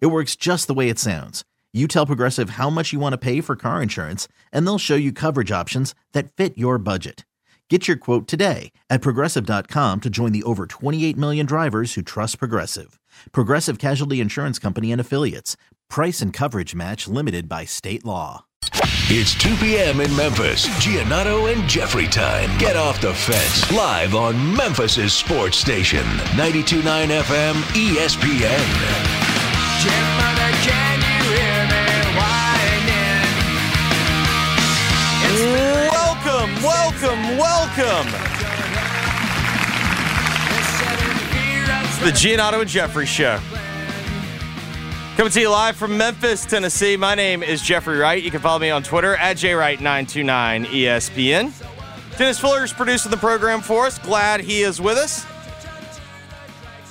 It works just the way it sounds. You tell Progressive how much you want to pay for car insurance, and they'll show you coverage options that fit your budget. Get your quote today at progressive.com to join the over 28 million drivers who trust Progressive. Progressive Casualty Insurance Company and Affiliates. Price and coverage match limited by state law. It's 2 p.m. in Memphis. Giannotto and Jeffrey time. Get off the fence. Live on Memphis' sports station. 92.9 FM ESPN. Welcome, welcome, welcome. The Giannotto and Jeffrey Show. Coming to you live from Memphis, Tennessee. My name is Jeffrey Wright. You can follow me on Twitter at jwright929ESPN. Dennis Fuller is producing the program for us. Glad he is with us.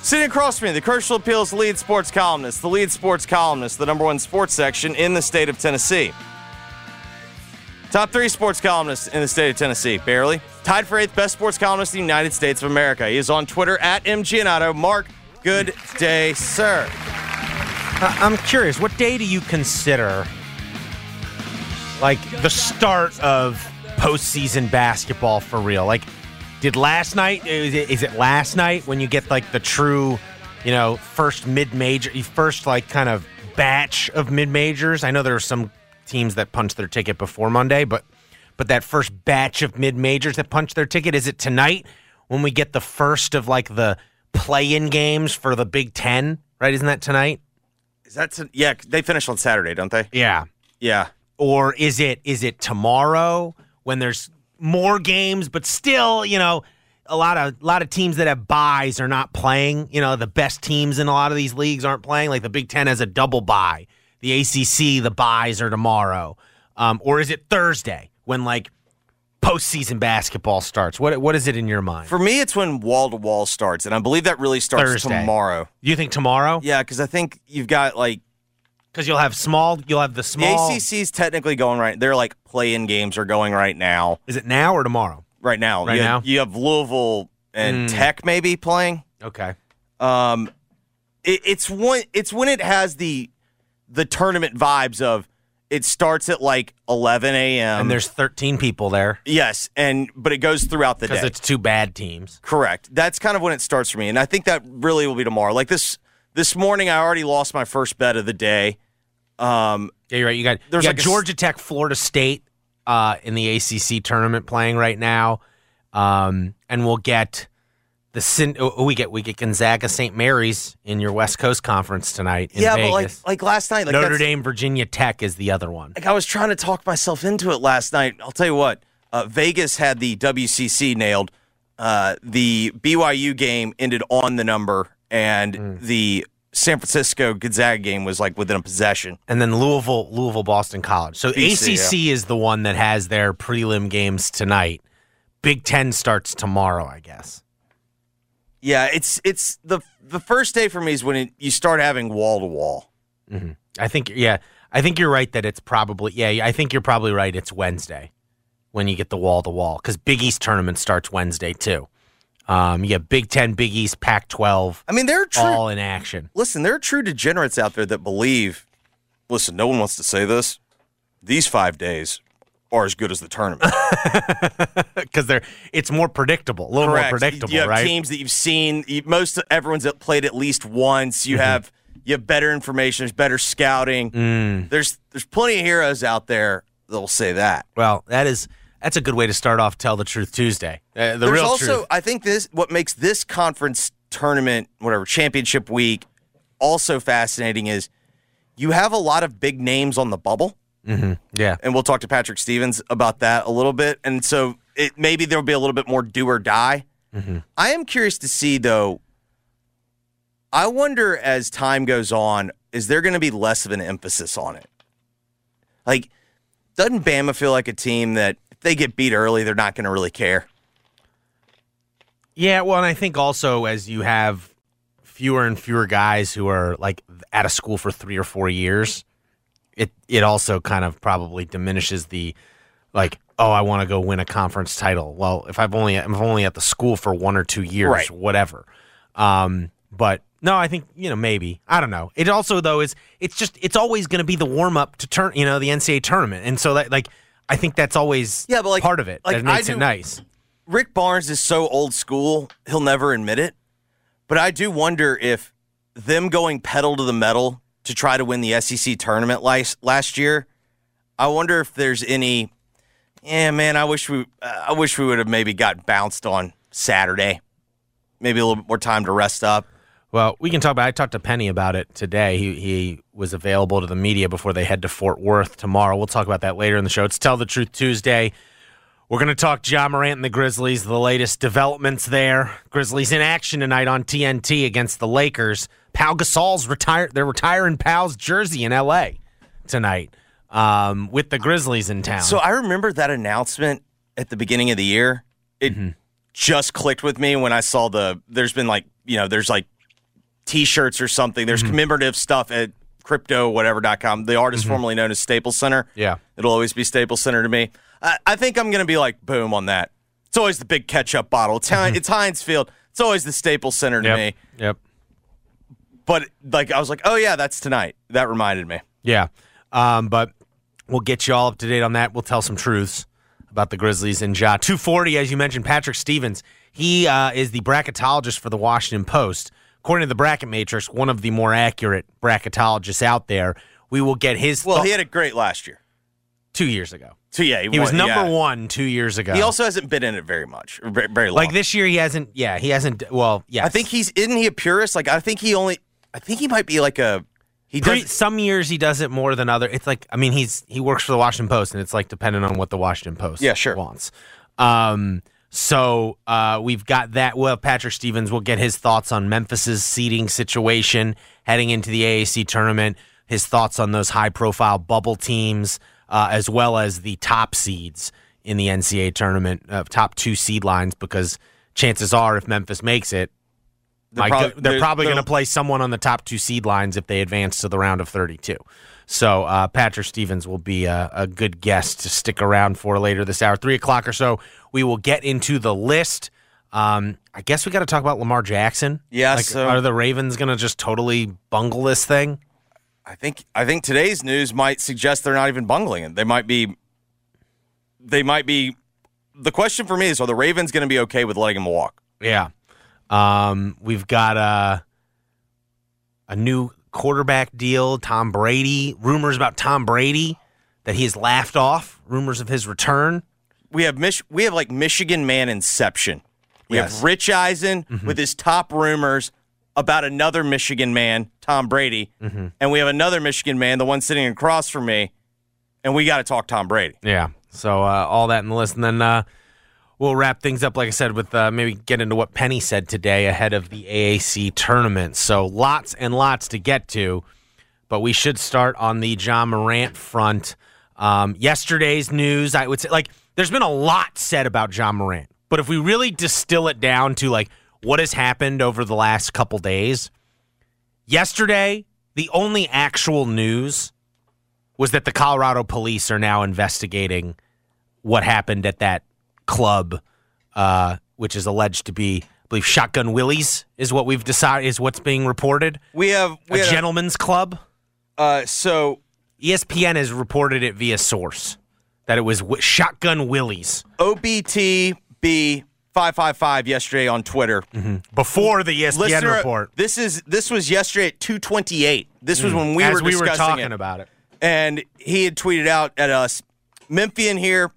Sitting across from me, the Commercial Appeals lead sports columnist, the lead sports columnist, the number one sports section in the state of Tennessee. Top three sports columnists in the state of Tennessee, barely. Tied for eighth best sports columnist in the United States of America. He is on Twitter at mgianato. Mark, good day, sir. I'm curious, what day do you consider like the start of postseason basketball for real? Like, did last night? Is it, is it last night when you get like the true, you know, first mid major, first like kind of batch of mid majors? I know there are some teams that punch their ticket before Monday, but but that first batch of mid majors that punch their ticket is it tonight when we get the first of like the play-in games for the Big Ten? Right? Isn't that tonight? Is that to, yeah? They finish on Saturday, don't they? Yeah. Yeah. Or is it is it tomorrow when there's more games, but still, you know, a lot of a lot of teams that have buys are not playing. You know, the best teams in a lot of these leagues aren't playing. Like the Big Ten has a double buy. The ACC, the buys are tomorrow. Um, or is it Thursday when like postseason basketball starts? What what is it in your mind? For me, it's when wall to wall starts, and I believe that really starts Thursday. tomorrow. you think tomorrow? Yeah, because I think you've got like Because you'll have small. You'll have the small. the ACC's technically going right. They're like play-in games are going right now. Is it now or tomorrow? Right now, Right you, now? you have Louisville and Mm. Tech maybe playing. Okay. Um, it, it's when it's when it has the the tournament vibes of it starts at like 11 a.m. and there's 13 people there yes, and but it goes throughout the day because it's two bad teams. Correct. That's kind of when it starts for me, and I think that really will be tomorrow. Like this this morning, I already lost my first bet of the day. Um, Yeah, you're right. You got, There's you got a s- Georgia Tech, Florida State uh, in the ACC tournament playing right now, um, and we'll get the Sin- oh, we get we get Gonzaga, St. Mary's in your West Coast Conference tonight in yeah, Vegas. but like like last night, like Notre Dame, Virginia Tech is the other one. like I was trying to talk myself into it last night. I'll tell you what, uh, Vegas had the WCC nailed. Uh, the BYU game ended on the number, and Mm. the San Francisco Gonzaga game was like within a possession. And then Louisville, Louisville, Boston College. So BC, ACC is the one that has their prelim games tonight. Big Ten starts tomorrow, I guess. Yeah, it's it's the the first day for me is when it, you start having wall to wall. I think yeah, I think you're right that it's probably yeah, I think you're probably right. It's Wednesday when you get the wall to wall because Big East tournament starts Wednesday too. Um, you have Big Ten, Big East, Pac twelve, I mean, they're true. all in action. listen, there are true degenerates out there that believe. Listen, no one wants to say this. These five days are as good as the tournament. Because they're it's more predictable, a little Correct. more predictable, You have right? teams that you've seen. You, most everyone's played at least once. Mm-hmm. You have you have better information. There's better scouting. Mm. There's there's plenty of heroes out there that will say that. Well, that is that's a good way to start off. Tell the truth Tuesday. Uh, the There's real also truth. I think this what makes this conference tournament whatever championship week also fascinating is you have a lot of big names on the bubble. Yeah. and we'll talk to Patrick Stevens about that a little bit. And so it maybe there'll be a little bit more do or die. I am curious to see though. I wonder as time goes on, is there going to be less of an emphasis on it? Like, doesn't Bama feel like a team that they get beat early, they're not going to really care? Yeah, well, and I think also as you have fewer and fewer guys who are like out of school for three or four years, it it also kind of probably diminishes the like, oh, I want to go win a conference title. Well, if I've only I'm only at the school for one or two years, Right. whatever. Um, but no, I think you know maybe I don't know. It also though is it's just it's always going to be the warm up to turn you know the NCAA tournament, and so that like I think that's always Yeah, but, like- part of it like, that makes I it nice. Rick Barnes is so old school, he'll never admit it. But I do wonder if them going pedal to the metal to try to win the SEC tournament last, last year, I wonder if there's any. Yeah, man, I wish we, uh, I wish we would have maybe got bounced on Saturday. Maybe a little bit more time to rest up. Well, we can talk about. I talked to Penny about it today. He he was available to the media before they head to Fort Worth tomorrow. We'll talk about that later in the show. It's Tell the Truth Tuesday. We're going to talk Ja Morant and the Grizzlies, the latest developments there. Grizzlies in action tonight on TNT against the Lakers. Pau Gasol's retired. They're retiring Pau's jersey in L.A. tonight um, with the Grizzlies in town. So I remember that announcement at the beginning of the year. It just clicked with me when I saw the. There's been like you know there's like T-shirts or something. There's commemorative stuff at crypto whatever.com. The artist formerly known as Staples Center. yeah, It'll always be Staples Center to me. I, I think I'm gonna be like boom on that. It's always the big ketchup bottle. It's, Hein- it's Heinz Field. It's always the Staples Center to yep, me. yep. But like I was like, oh yeah, that's tonight. That reminded me. Yeah. Um, but we'll get you all up to date on that. We'll tell some truths about the Grizzlies and Ja. 240, as you mentioned, Patrick Stevens. He uh, is the bracketologist for the Washington Post. According to the bracket matrix, one of the more accurate bracketologists out there. We will get his Well, thought- he had it great last year. two years ago. So yeah, He was won- number yeah. one two years ago. He also hasn't been in it very much, very, very long. like this year, he hasn't. Yeah, he hasn't. Well, yeah. I think he's isn't he a purist? Like I think he only I think he might be like a he Pre- does some years he does it more than other. It's like I mean he's he works for the Washington Post and it's like dependent on what the Washington Post Yeah, sure. wants. Um, so uh, we've got that. Well, Patrick Stevens will get his thoughts on Memphis's seeding situation heading into the AAC tournament. His thoughts on those high profile bubble teams uh, as well as the top seeds in the NCAA tournament, uh, top two seed lines because chances are if Memphis makes it, They're prob- go- they're, they're- probably going to play someone on the top two seed lines if they advance to the round of 32. So uh, Patrick Stevens will be a, a good guest to stick around for later this hour. Three o'clock or so, we will get into the list. Um, I guess we got to talk about Lamar Jackson. Yeah, Like, so- are the Ravens going to just totally bungle this thing? I think I think today's news might suggest they're not even bungling it. They might be they might be the question for me is are the Ravens going to be okay with letting him walk? Yeah. Um, we've got a a new quarterback deal. Tom Brady. Rumors about Tom Brady that he has laughed off. Rumors of his return. We have Mich- we have like Michigan man inception. We Yes. have Rich Eisen with his top rumors about another Michigan man, Tom Brady, and we have another Michigan man, the one sitting across from me, and we got to talk Tom Brady. Yeah. So uh, all that in the list, and then uh, we'll wrap things up, like I said, with uh, maybe get into what Penny said today ahead of the AAC tournament. So lots and lots to get to, but we should start on the Ja Morant front. Um, yesterday's news, I would say, like, there's been a lot said about Ja Morant, but if we really distill it down to like what has happened over the last couple days, yesterday the only actual news was that the Colorado police are now investigating what happened at that club, uh, which is alleged to be, I believe, Shotgun Willie's is what we've decided is what's being reported. We have we A gentleman's club. uh, so ESPN has reported it via source that it was w- Shotgun Willie's OBTB five five five yesterday on Twitter. before the ESPN Listener, report. This is this was yesterday at two twenty eight. This was when we were we were talking it. about it. and he had tweeted out at us, Memphian here,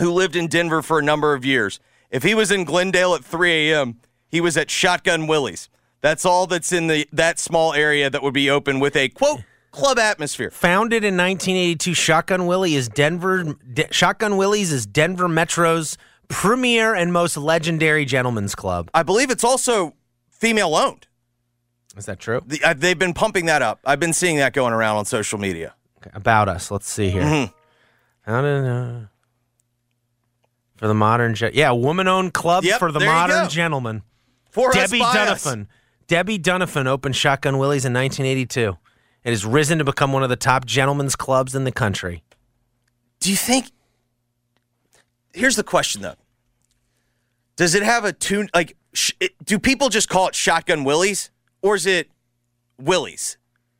who lived in Denver for a number of years. If he was in Glendale at 3 a.m., he was at Shotgun Willie's. That's all that's in the that small area that would be open with a quote club atmosphere. Founded in 1982, Shotgun Willie is Denver. De- Shotgun Willie's is Denver Metro's premier and most legendary gentleman's club. I believe it's also female owned. Is that true? The, uh, they've been pumping that up. I've been seeing that going around on social media. Okay, about us. Let's see here. Mm-hmm. How did, uh, for the modern, ge- yeah, woman-owned club Yep, for the modern gentleman. For Debbie us, by us. Dunafin. Debbie Dunafin opened Shotgun Willie's in 1982. It has risen to become one of the top gentlemen's clubs in the country. Do you think? Here's the question though. Does it have a tune? Like, sh- it, do people just call it Shotgun Willies, or is it Willies?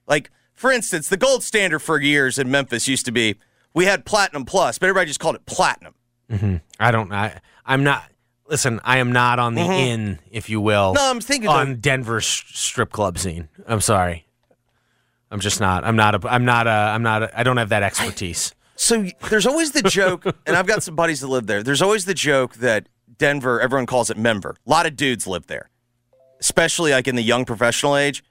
Like, for instance, the gold standard for years in Memphis used to be we had Platinum Plus, but everybody just called it Platinum. I don't. I. I'm not. Listen, I am not on the in, if you will. Mm-hmm. No, I'm thinking on though- Denver's strip club scene. I'm sorry. I'm just not. I'm not. A, I'm not. A, I'm not. A, I don't have that expertise. So there's always the joke, and I've got some buddies that live there. There's always the joke that Denver, everyone calls it Menver. A lot of dudes live there, especially like in the young professional age.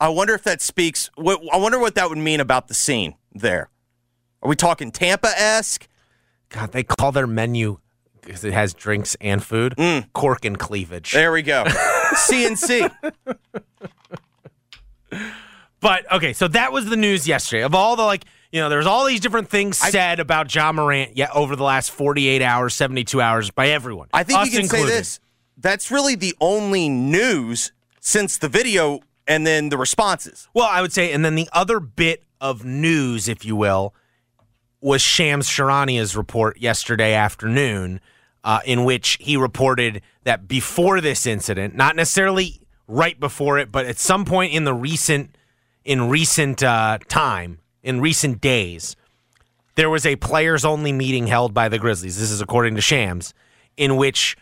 I wonder if that speaks. What, I wonder what that would mean about the scene there. Are we talking Tampa esque? God, they call their menu because it has drinks and food. Mm. Cork and cleavage. There we go. CNC. But okay, so that was the news yesterday. Of all the like, you know, there's all these different things said about Ja Morant yeah, over the last 48 hours, 72 hours by everyone. I think us you can say this. That's really the only news since the video and then the responses. Well, I would say, and then the other bit of news, if you will, was Shams Charania's report yesterday afternoon, uh, in which he reported that before this incident, not necessarily right before it, but at some point in the recent in recent uh, time, in recent days, there was a players only meeting held by the Grizzlies. This is according to Shams, in which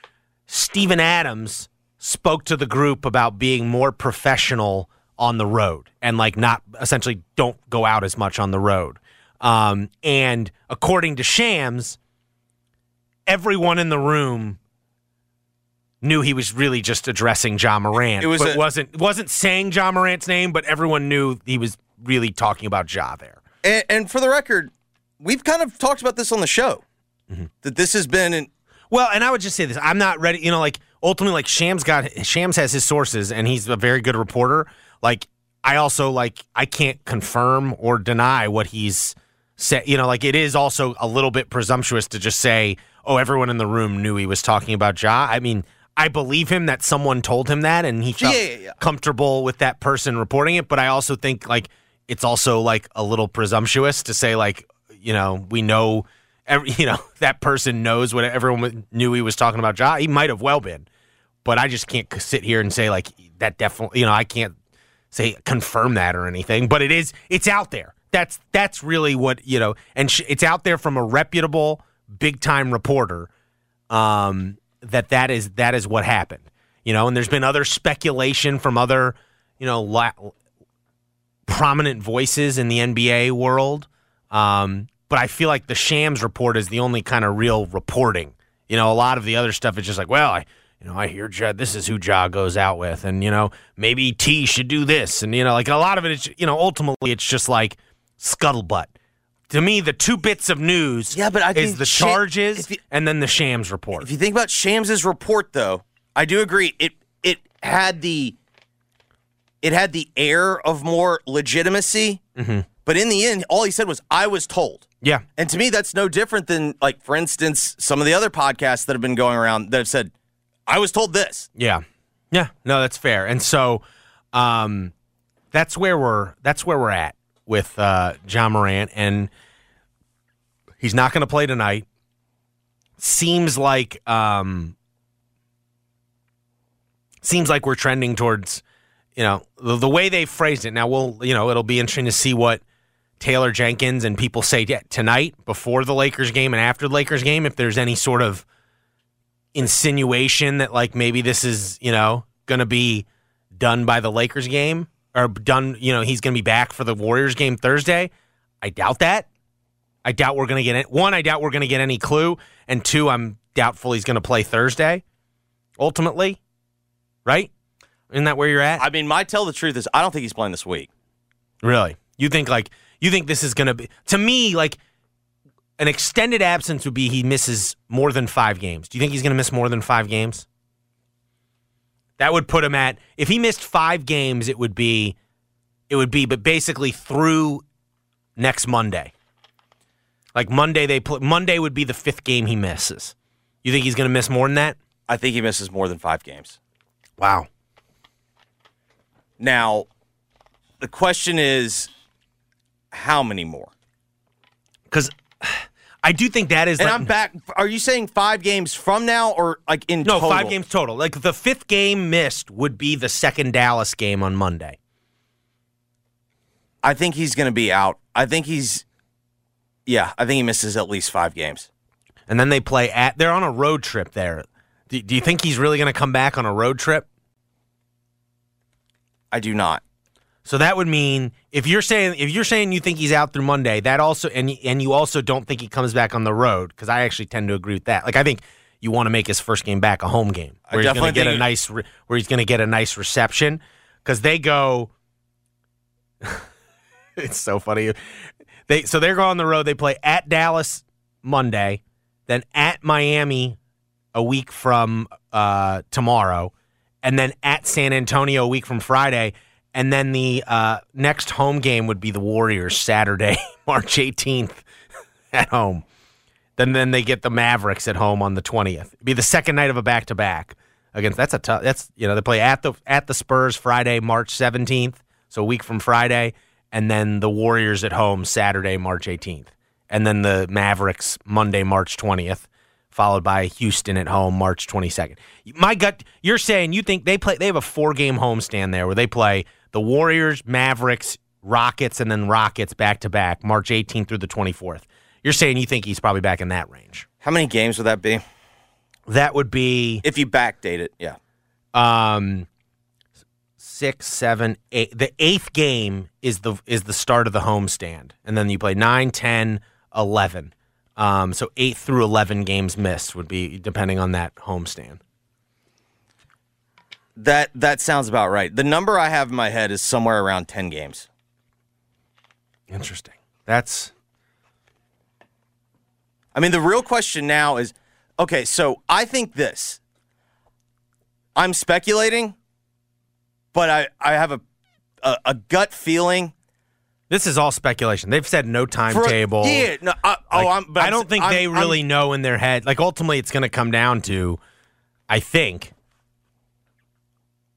Steven Adams spoke to the group about being more professional on the road and like not essentially don't go out as much on the road. Um, and according to Shams, everyone in the room knew he was really just addressing Ja Morant. It was but a- wasn't wasn't saying Ja Morant's name, but everyone knew he was really talking about Ja there. And, and for the record, we've kind of talked about this on the show Mm-hmm. that this has been an, Well, and I would just say this: I'm not ready. You know, like ultimately, like Shams got Shams has his sources, and he's a very good reporter. Like I also like I can't confirm or deny what he's said. You know, like it is also a little bit presumptuous to just say, "Oh, everyone in the room knew he was talking about Ja." I mean, I believe him that someone told him that, and he felt Yeah, yeah, yeah. comfortable with that person reporting it. But I also think like it's also like a little presumptuous to say like you know we know every you know that person knows what everyone knew he was talking about. Ja, he might have well been, but I just can't sit here and say like that. Definitely, you know, I can't say confirm that or anything. But it is it's out there. That's that's really what you know, and sh- it's out there from a reputable, big time reporter. Um, that that is that is what happened. You know, and there's been other speculation from other you know la- prominent voices in the NBA world. Um, but I feel like the Shams report is the only kind of real reporting. You know, a lot of the other stuff is just like, well, I, you know, I hear Ja, this is who Ja goes out with, and you know, maybe T should do this, and you know, like a lot of it is, you know, ultimately it's just like scuttlebutt. To me, the two bits of news, Yeah, but I is think the Sha- charges if you- and then the Shams report. If you think about Shams's report, though, I do agree. It it had the it had the air of more legitimacy, Mm-hmm. but in the end, all he said was, "I was told." yeah, And to me, that's no different than, like, for instance, some of the other podcasts that have been going around that have said, "I was told this." Yeah. Yeah. No, that's fair. And so um that's where we're that's where we're at with uh Ja Morant and he's not gonna play tonight. Seems like um seems like we're trending towards you know the, the way they phrased it. Now we'll you know it'll be interesting to see what Taylor Jenkins and people say t- tonight before the Lakers game and after the Lakers game if there's any sort of insinuation that like maybe this is you know going to be done by the Lakers game or done you know he's going to be back for the Warriors game Thursday. I doubt that. I doubt we're going to get it. One, I doubt we're going to get any clue, and two, I'm doubtful he's going to play Thursday. Ultimately, right? Isn't that where you're at? I mean, my tell the truth is, I don't think he's playing this week. Really? You think like you think this is going to be to me like an extended absence would be he misses more than 5 games. Do you think he's going to miss more than 5 games? That would put him at if he missed five games, it would be it would be, but basically through next Monday. Like Monday, they play, Monday would be the fifth game he misses. You think he's going to miss more than that? I think he misses more than five games. Wow. Now, the question is, how many more? Because I do think that is. And like- I'm back. Are you saying five games from now, or like in No, total? five games total. Like the fifth game missed would be the second Dallas game on Monday. I think he's going to be out. I think he's. Yeah, I think he misses at least five games. And then they play at. They're on a road trip there. Do, do you think he's really going to come back on a road trip? I do not. So that would mean if you're saying if you're saying you think he's out through Monday, that also and and you also don't think he comes back on the road because I actually tend to agree with that. Like I think you want to make his first game back a home game where he's going to get a nice re- where he's going to get a nice reception because they go. it's so funny. They so they're going on the road. They play at Dallas Monday, then at Miami a week from uh, tomorrow, and then at San Antonio a week from Friday. And then the uh, next home game would be the Warriors Saturday, March 18th at home. Then then they get the Mavericks at home on the 20th. It'd be the second night of a back to back against that's a tough that's you know they play at the at the Spurs Friday March 17th, so a week from Friday, and then the Warriors at home Saturday March 18th. And then the Mavericks Monday March 20th followed by Houston at home March 22nd. My gut, you're saying you think they play they have a four game homestand there where they play the Warriors, Mavericks, Rockets and then Rockets back to back March 18th through the 24th. You're saying you think he's probably back in that range. How many games would that be? That would be If you backdate it, yeah. um six, seven, eight. The eighth game is the is the start of the homestand, and then you play nine, ten, eleven. Um, so eight through eleven games missed would be depending on that homestand. That that sounds about right. The number I have in my head is somewhere around 10 games. Interesting. That's I mean, the real question now is okay, so I think this. I'm speculating, but I, I have a, a, a gut feeling. this is all speculation. They've said no timetable. yeah, no, I, oh, I'm, but I don't think I'm- they I'm- really know in their head. Like ultimately, it's going to come down to, I think,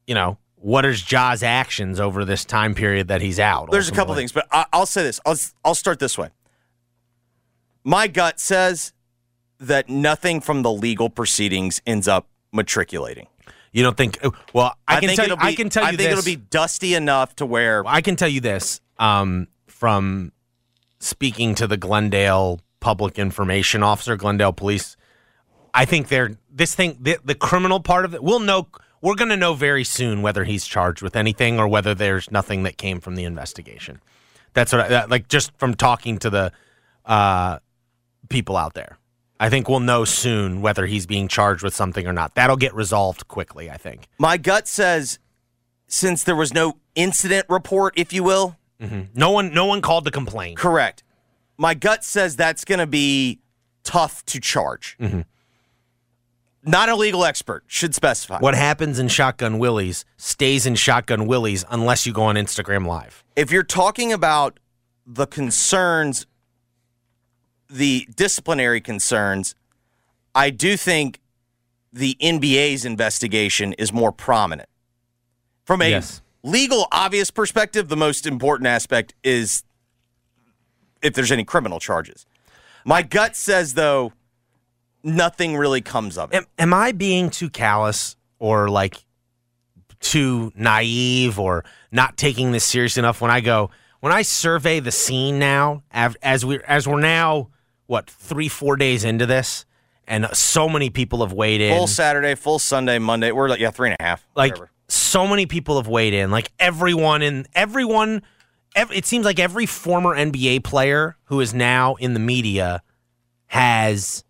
you know, what is Ja's actions over this time period that he's out? There's a couple things, but I, I'll say this. I'll, I'll start this way. My gut says that nothing from the legal proceedings ends up matriculating. You don't think? Well, I, can tell. You, be, I can tell you I think this. it'll be dusty enough to where I can tell you this um, from speaking to the Glendale Public Information Officer, Glendale Police. I think they're this thing, the, the criminal part of it. We'll know. We're going to know very soon whether he's charged with anything or whether there's nothing that came from the investigation. That's what I that, like. Just from talking to the uh, people out there, I think we'll know soon whether he's being charged with something or not. That'll get resolved quickly. I think. my gut says, since there was no incident report, if you will, No one, no one called to complain. correct. My gut says that's going to be tough to charge. Mm-hmm. Not a legal expert should specify. What happens in Shotgun Willies stays in Shotgun Willies unless you go on Instagram Live. if you're talking about the concerns, the disciplinary concerns, I do think the NBA's investigation is more prominent. From a Yes. legal, obvious perspective, the most important aspect is if there's any criminal charges. My gut says, though, nothing really comes of it. Am, am I being too callous or like too naive or not taking this serious enough when I go when I survey the scene now as we as we're now what three four days into this and so many people have weighed in Full Saturday, full Sunday, Monday. We're like, yeah, three and a half. like whatever. so many people have weighed in like everyone in everyone ev- it seems like every former nba player who is now in the media has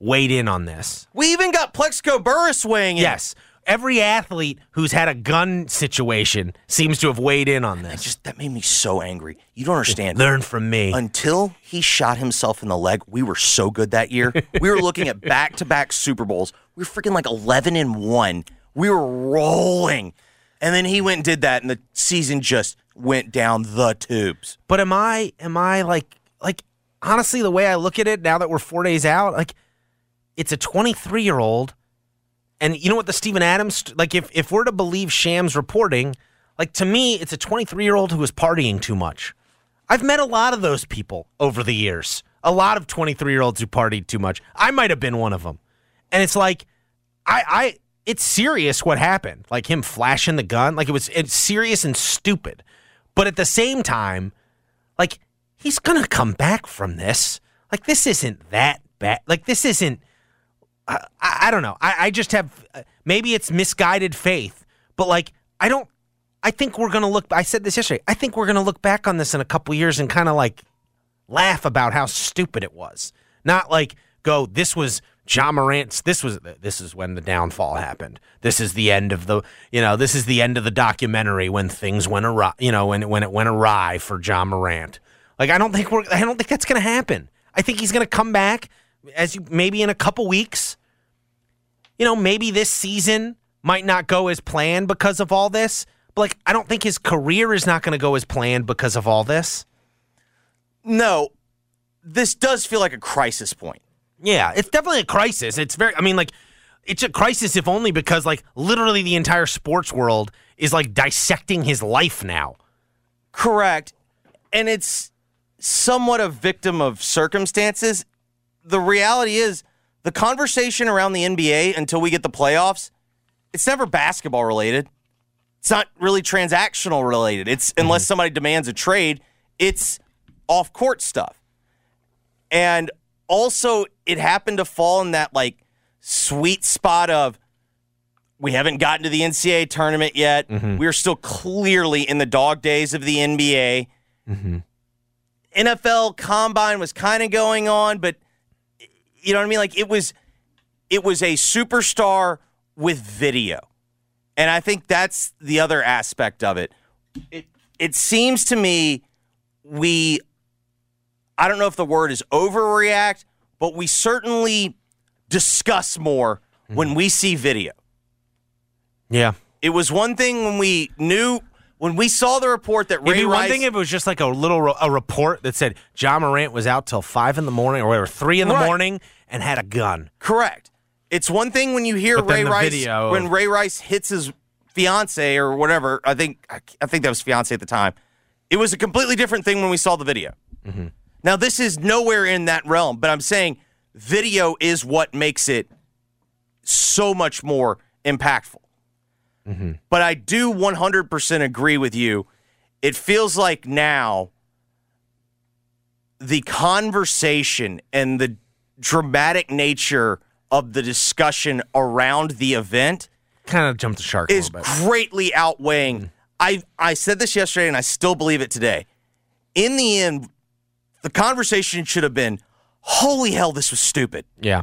weighed in on this We even got Plaxico Burress weighing in. yes every athlete who's had a gun situation seems to have weighed in on this just that made me so angry. You don't understand. learn from me Until he shot himself in the leg, we were so good that year. We were looking at back-to-back Super Bowls. We were freaking like 11 and 1 We were rolling. And then he went and did that, and the season just went down the tubes. But am I am I like like honestly the way I look at it now that we're 4 days out, like it's a 23-year-old and you know what the Steven Adams like if if we're to believe Shams reporting, like to me it's a 23-year-old who is partying too much. I've met a lot of those people over the years. A lot of 23-year-olds who partied too much. I might have been one of them. And it's like I I it's serious what happened. Like him flashing the gun, like it was it's serious and stupid. But at the same time, like he's gonna come back from this. Like this isn't that bad. Like this isn't. I, I, don't know. I, I just have maybe it's misguided faith, but like I don't. I think we're gonna look. I said this yesterday. I think we're gonna look back on this in a couple years and kind of like laugh about how stupid it was. Not like go. This was Ja Morant's. This was this is when the downfall happened. This is the end of the you know this is the end of the documentary when things went awry. You know when when it went awry for Ja Morant. Like I don't think we're I don't think that's gonna happen. I think he's gonna come back as you maybe in a couple weeks. You know maybe this season might not go as planned because of all this. But like I don't think his career is not gonna go as planned because of all this. No, this does feel like a crisis point. Yeah, it's definitely a crisis. It's very, I mean, like, it's a crisis if only because, like, literally the entire sports world is, like, dissecting his life now. Correct. And it's somewhat a victim of circumstances. The reality is, the conversation around the NBA until we get the playoffs, it's never basketball related. It's not really transactional related. It's mm-hmm. unless somebody demands a trade, it's off court stuff. And also, it happened to fall in that like sweet spot of we haven't gotten to the NCAA tournament yet. Mm-hmm. We're still clearly in the dog days of the NBA. Mm-hmm. NFL combine was kind of going on, but you know what I mean? Like it was it was a superstar with video. And I think that's the other aspect of it. It it seems to me we I don't know if the word is overreact, but we certainly discuss more when mm-hmm. we see video. Yeah. It was one thing when we knew when we saw the report that It'd Ray be one thing if it was just like a little a report that said Ja Morant was out till five in the morning or whatever, three in the Right. morning and had a gun. Correct. It's one thing when you hear But Ray the Rice video when Ray Rice hits his fiance or whatever. I think I I think that was fiance at the time. It was a completely different thing when we saw the video. Mm-hmm. Now this is nowhere in that realm, but I'm saying video is what makes it so much more impactful. Mm-hmm. But I do 100% agree with you. It feels like now the conversation and the dramatic nature of the discussion around the event Kind of jumped the shark a is little bit. greatly outweighing. I I said this yesterday and I still believe it today. In the end, the conversation should have been, "Holy hell, this was stupid." Yeah.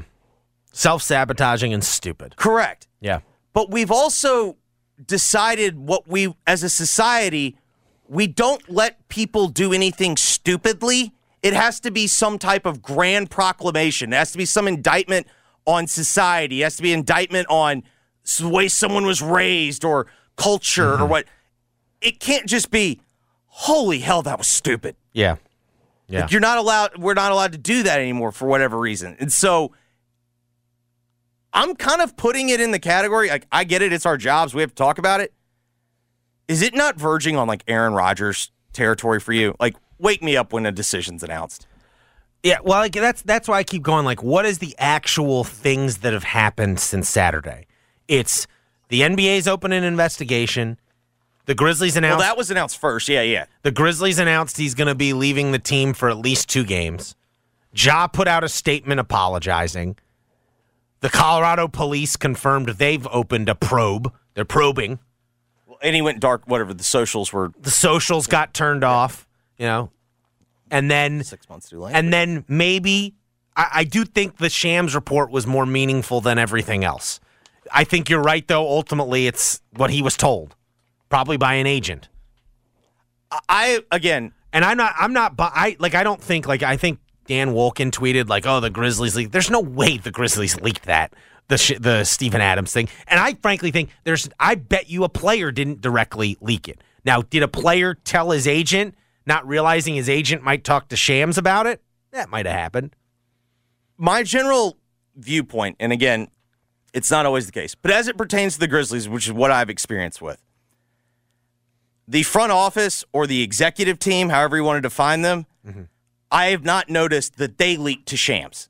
Self sabotaging and stupid. Correct. Yeah. But we've also decided what we, as a society, we don't let people do anything stupidly. It has to be some type of grand proclamation. It has to be some indictment on society. It has to be indictment on the way someone was raised or culture or mm-hmm. what. It can't just be, holy hell, that was stupid. Yeah. Yeah. Like, you're not allowed. We're not allowed to do that anymore for whatever reason. And so, I'm kind of putting it in the category. Like, I get it. It's our jobs. We have to talk about it. Is it not verging on like Aaron Rodgers territory for you? Like, wake me up when a decision's announced. Yeah, well, like, that's that's why I keep going. Like, what is the actual things that have happened since Saturday? It's the NBA's open an investigation. The Grizzlies announced. Well, that was announced first. Yeah, yeah. the Grizzlies announced he's going to be leaving the team for at least two games. Ja put out a statement apologizing. The Colorado police confirmed they've opened a probe. They're probing. And he went dark. Whatever the socials were The socials got turned off. You know, and then six months too late. and then maybe I, I do think the Shams report was more meaningful than everything else. I think you're right, though. Ultimately, it's what he was told, probably by an agent. I again, And I'm not. I'm not. bu- I like. I don't think like. I think Dan Wolkin tweeted like, "Oh, the Grizzlies leaked." There's no way the Grizzlies leaked that. the sh- the Steven Adams thing. And I frankly think there's I bet you a player didn't directly leak it. Now, did a player tell his agent, not realizing his agent might talk to Shams about it? That might have happened. my general viewpoint, and again, it's not always the case, but as it pertains to the Grizzlies, which is what I've experienced with, the front office or the executive team, however you want to define them, mm-hmm. I have not noticed that they leaked to Shams.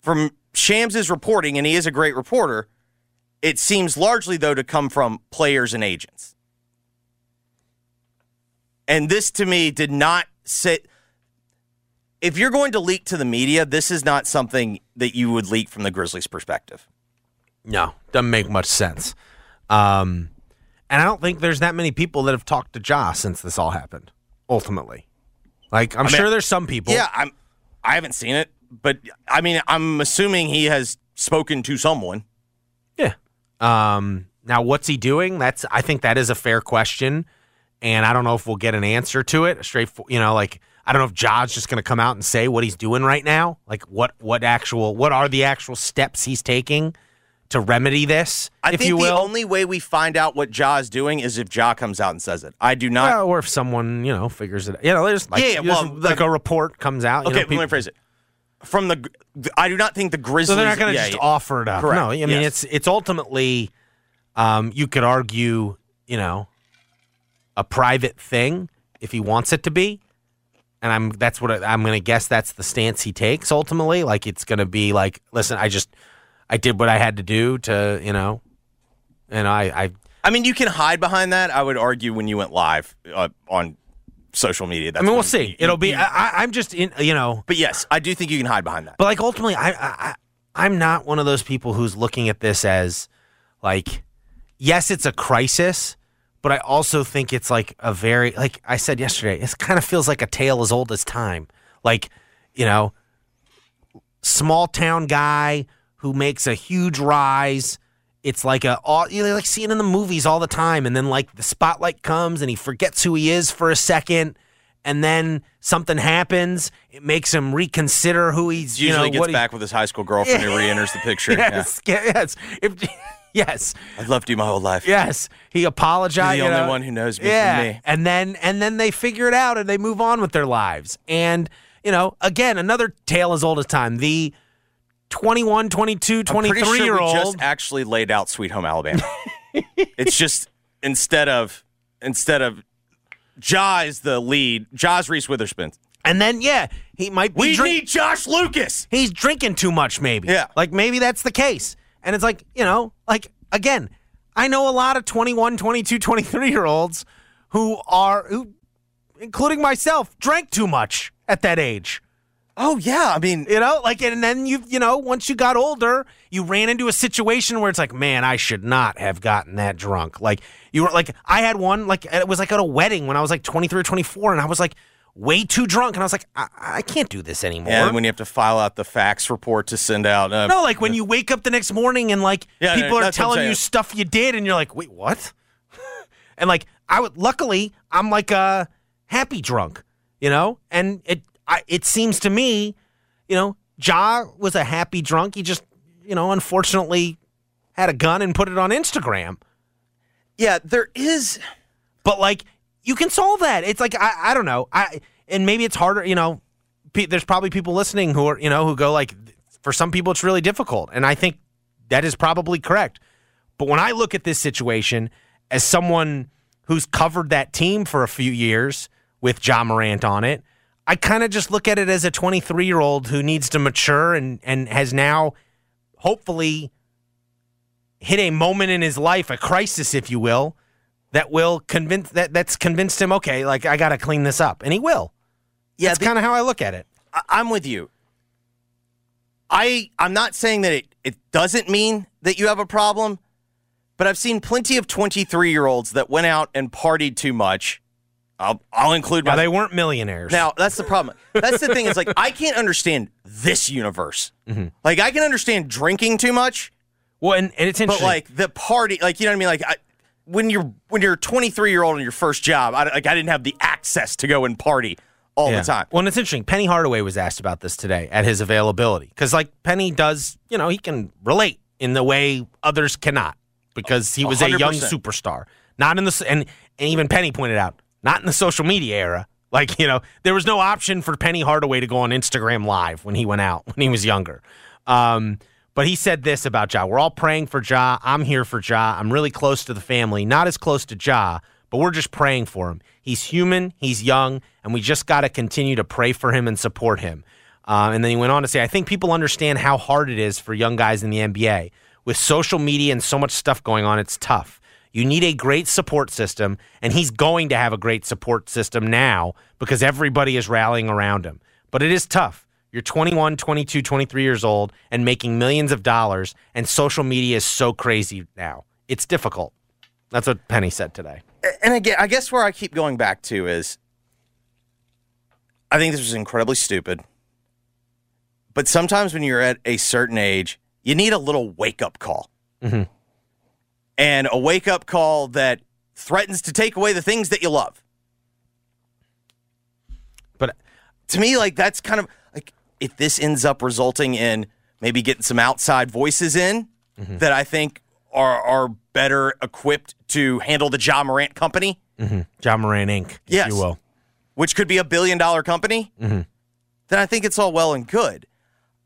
From Shams' reporting, and he is a great reporter, it seems largely, though, to come from players and agents. And this to me did not sit if you're going to leak to the media, this is not something that you would leak from the Grizzlies' perspective. No, doesn't make much sense. Um, and I don't think there's that many people that have talked to Ja since this all happened. Ultimately, like I'm mean, sure there's some people. Yeah, I'm. I haven't seen it, but I mean, I'm assuming he has spoken to someone. Yeah. Um, now, what's he doing? That's I think that is a fair question, and I don't know if we'll get an answer to it. Straight, you know, like I don't know if Ja's just going to come out and say what he's doing right now. Like what what actual what are the actual steps he's taking to remedy this, I if think you the only way we find out what Ja is doing is if Ja comes out and says it. I do not. Well, or if someone you know figures it. You know, there's like, Yeah, well, like a report comes out. you okay, know, people- let me phrase it. From the, I do not think the Grizzlies. So they're not going to yeah, just yeah. offer it up. Correct. No, I mean Yes. it's it's ultimately, um, you could argue, you know, a private thing if he wants it to be, and I'm that's what I, I'm going to guess that's the stance he takes ultimately. Like it's going to be like, listen, I just I did what I had to do to, you know, and I I I mean, you can hide behind that. I would argue when you went live uh, on social media. That's I mean we'll see. you- It'll be you- I, I'm just in you know but yes, I do think you can hide behind that. But like ultimately, I, I I- I'm not one of those people who's looking at this as like, yes, it's a crisis, but I also think it's like a very like I said yesterday. It kind of feels like a tale as old as time. Like, you know, small town guy who makes a huge rise. It's like a you know, like see it in the movies all the time, and then like the spotlight comes and he forgets who he is for a second, and then something happens. It makes him reconsider who he's. Usually you know, gets what he- back with his high school girlfriend who re-enters the picture. Yes, yes, if, yes, I've loved you my whole life. yes. He apologized. You're the only know. one who knows me Yeah, me. and then and then they figure it out and they move on with their lives. And you know, again, another tale as old as time. The 21, 22, I'm 23 pretty sure year old. just actually laid out Sweet Home Alabama. it's just instead of instead of Ja is the lead. Ja's Reese Witherspoon. and then yeah, he might be We drink- need Josh Lucas. he's drinking too much maybe Yeah. like maybe that's the case and it's like you know like again i know a lot of 21 22 23 year olds who are who including myself drank too much at that age Oh yeah, I mean, you know like and then you you know once you got older you ran into a situation where it's like man i should not have gotten that drunk like you were like i had one like it was like at a wedding when i was like 23 or 24 and i was like way too drunk and i was like i, I can't do this anymore and when you have to file out the fax report to send out. Uh, No, like when you wake up the next morning and like Yeah, people no, are that's what I'm telling you stuff you did, and you're like, wait, what? and like I would, luckily, I'm like a happy drunk, you know, and it I, it seems to me, you know, Ja was a happy drunk. He just, you know, unfortunately had a gun and put it on Instagram. yeah, there is. But like you can solve that. It's like I, I don't know. I and maybe it's harder, you know, pe- there's probably people listening who are, you know, who go like for some people it's really difficult. And I think that is probably correct. But when I look at this situation as someone who's covered that team for a few years with Ja Morant on it, I kind of just look at it as a 23 year old who needs to mature and, and has now hopefully hit a moment in his life, a crisis, if you will, that will convince that that's convinced him, okay, like I gotta clean this up. And he will. Yeah, That's kind of how I look at it. I- I'm with you. I I'm not saying that it, it doesn't mean that you have a problem, but I've seen plenty of 23 year olds that went out and partied too much. I'll I'll include Now my they weren't millionaires. Now that's the problem. That's the thing. Is like I can't understand this universe. Mm-hmm. Like I can understand drinking too much, well, and, and it's interesting. but like the party, like you know what I mean. Like I, when you're when you're 23 year old in your first job, I, like I didn't have the access to go and party all Yeah. the time. Well, and it's interesting. Penny Hardaway was asked about this today at his availability because, like, Penny does, you know, he can relate in the way others cannot because he was a young superstar. Not in the and and even Penny pointed out, not in the social media era. Like you know, there was no option for Penny Hardaway to go on Instagram Live when he went out when he was younger. Um, but he said this about Ja. We're all praying for Ja. I'm here for Ja. I'm really close to the family, not as close to Ja, but we're just praying for him. He's human, he's young, and we just got to continue to pray for him and support him. Uh, and then he went on to say, I think people understand how hard it is for young guys in the NBA. With social media and so much stuff going on, it's tough. You need a great support system, and he's going to have a great support system now because everybody is rallying around him. But it is tough. You're 21, 22, 23 years old and making millions of dollars, and social media is so crazy now. It's difficult. That's what Penny said today. and again, I guess where I keep going back to is I think this was incredibly stupid. But sometimes when you're at a certain age, you need a little wake up call. Mm-hmm. And a wake up call that threatens to take away the things that you love. But To me, like, that's kind of like if this ends up resulting in maybe getting some outside voices in mm-hmm. that I think are, are better equipped to handle the Ja Morant company. Mm-hmm. Ja Morant Inc., if Yes. you will. which could be a billion dollar company, mm-hmm. then I think it's all well and good.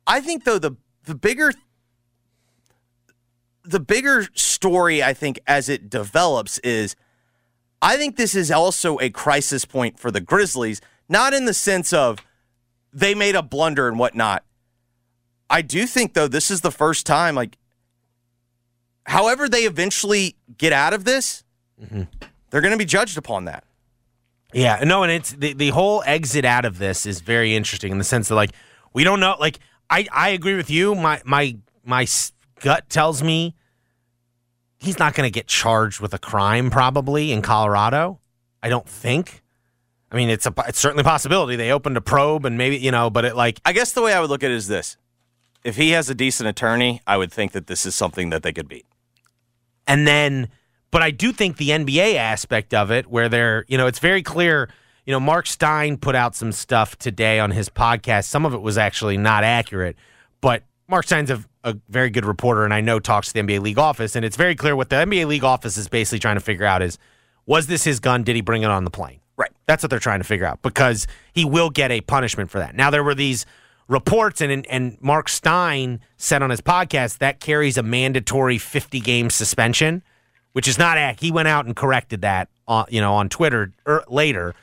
I think though the the bigger the bigger story I think as it develops is I think this is also a crisis point for the Grizzlies, not in the sense of they made a blunder and whatnot. I do think though this is the first time like however they eventually get out of this, mm-hmm. they're going to be judged upon that. Yeah, no, and it's the, the whole exit out of this is very interesting in the sense that like we don't know. Like I, I agree with you. My my my gut tells me he's not going to get charged with a crime probably in Colorado. I don't think. I mean, it's a it's certainly a possibility. They opened a probe and maybe you know, but it like I guess the way I would look at it is this: if he has a decent attorney, I would think that this is something that they could beat. And then, but I do think the NBA aspect of it, where they're, you know, it's very clear. You know, Mark Stein put out some stuff today on his podcast. Some of it was actually not accurate, but Mark Stein's a, a very good reporter, and I know talks to the NBA league office, and it's very clear what the NBA league office is basically trying to figure out is was this his gun? Did he bring it on the plane? Right. That's what they're trying to figure out because he will get a punishment for that. Now there were these reports, and and Mark Stein said on his podcast that carries a mandatory 50 game suspension, which is not act. He went out and corrected that, on, you know, on Twitter er, later.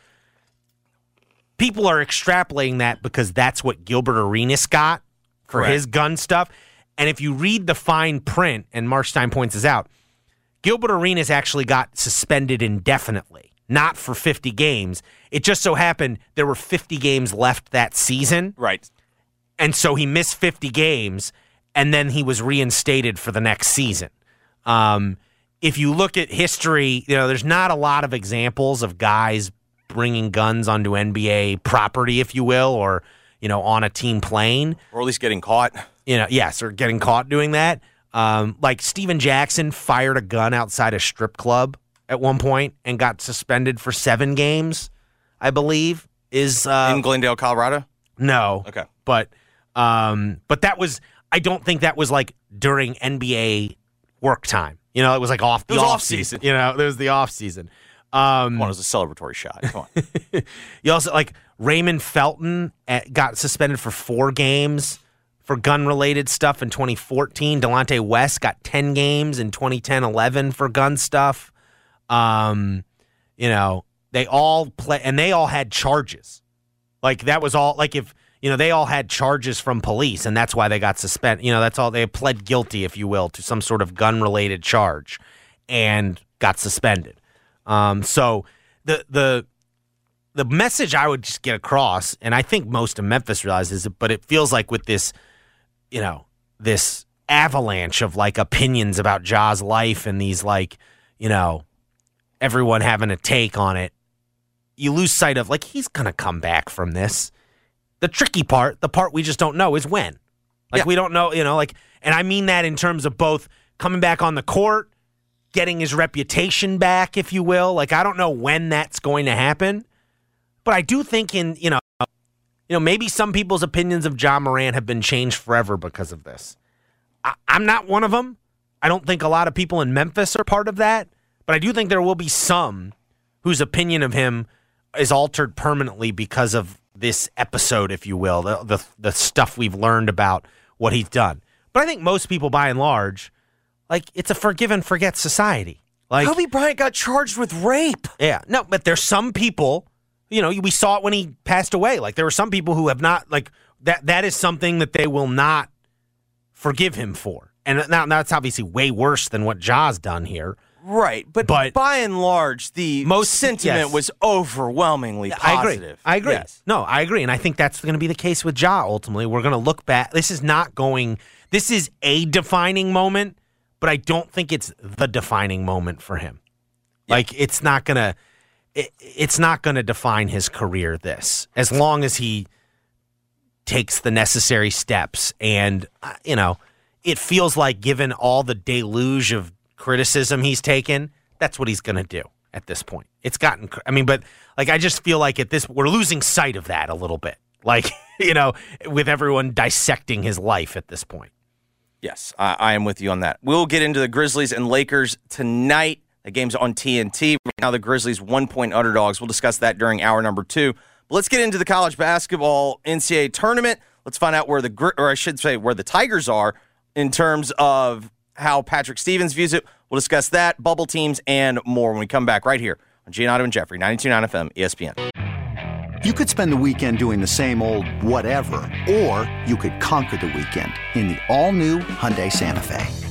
People are extrapolating that because that's what Gilbert Arenas got for Correct. his gun stuff. And if you read the fine print, and Mark Stein points this out, Gilbert Arenas actually got suspended indefinitely, not for 50 games. It just so happened there were 50 games left that season. Right. And so he missed 50 games and then he was reinstated for the next season. Um, if you look at history, you know, there's not a lot of examples of guys bringing guns onto NBA property, if you will, or, you know, on a team plane Or at least getting caught. You know, yes, or getting caught doing that. Um, like Stephen Jackson fired a gun outside a strip club at one point and got suspended for seven games, I believe. Is uh, in Glendale, Colorado. no, Okay. but um, but that was I don't think that was like during NBA work time. You know, it was like off the was off off-season. season. You know, it was the off season. Um, One was a celebratory shot. Come on. you also like Raymond Felton at, got suspended for four games for gun related stuff in 2014. Delonte West got 10 games in 2010 11 for gun stuff. Um, you know, they all play and they all had charges. Like that was all like if you know they all had charges from police and that's why they got suspended. You know, that's all they pled guilty, if you will, to some sort of gun related charge and got suspended. Um, so the the the message I would just get across, and I think most of Memphis realizes it, but it feels like with this, you know, this avalanche of like opinions about Ja's life and these like, you know, everyone having a take on it, you lose sight of like he's gonna come back from this. The tricky part, the part we just don't know, is when. Like Yeah. we don't know, you know, like, and I mean that in terms of both coming back on the court, getting his reputation back, if you will. Like I don't know when that's going to happen. But I do think in you know, you know, maybe some people's opinions of Ja Morant have been changed forever because of this. I, I'm not one of them. I don't think a lot of people in Memphis are part of that, but I do think there will be some whose opinion of him is altered permanently because of this episode, if you will, the the, the stuff we've learned about what he's done. But I think most people, by and large, like it's a forgive and forget society. Like Kobe Bryant got charged with rape. yeah, no, but there's some people, you know, we saw it when he passed away. Like there are some people who have not like that. That is something that they will not forgive him for, and now that's obviously way worse than what Ja's done here. Right, but, But- by and large, the Most- sentiment yes. was overwhelmingly positive. I agree. I agree. Yes. No, I agree, and I think that's going to be the case with Ja. Ultimately, we're going to look back. This is not going. This is a defining moment, but I don't think it's the defining moment for him. Like it's not gonna. It, it's not going to define his career. This, as long as he takes the necessary steps, and uh, you know, it feels like given all the deluge of criticism he's taken, that's what he's going to do at this point. It's gotten, I mean, but like I just feel like at this, we're losing sight of that a little bit. Like you know, with everyone dissecting his life at this point. Yes, I, I am with you on that. We'll get into the Grizzlies and Lakers tonight. The game's on TNT. Right now, the Grizzlies one point underdogs. We'll discuss that during hour number two. But let's get into the college basketball NCAA tournament. Let's find out where the or I should say where the Tigers are in terms of how Patrick Stevens views it. We'll discuss that, bubble teams, and more when we come back right here on Giannotto and Jeffrey, 92.9 FM, ESPN. You could spend the weekend doing the same old whatever, or you could conquer the weekend in the all-new Hyundai Santa Fe.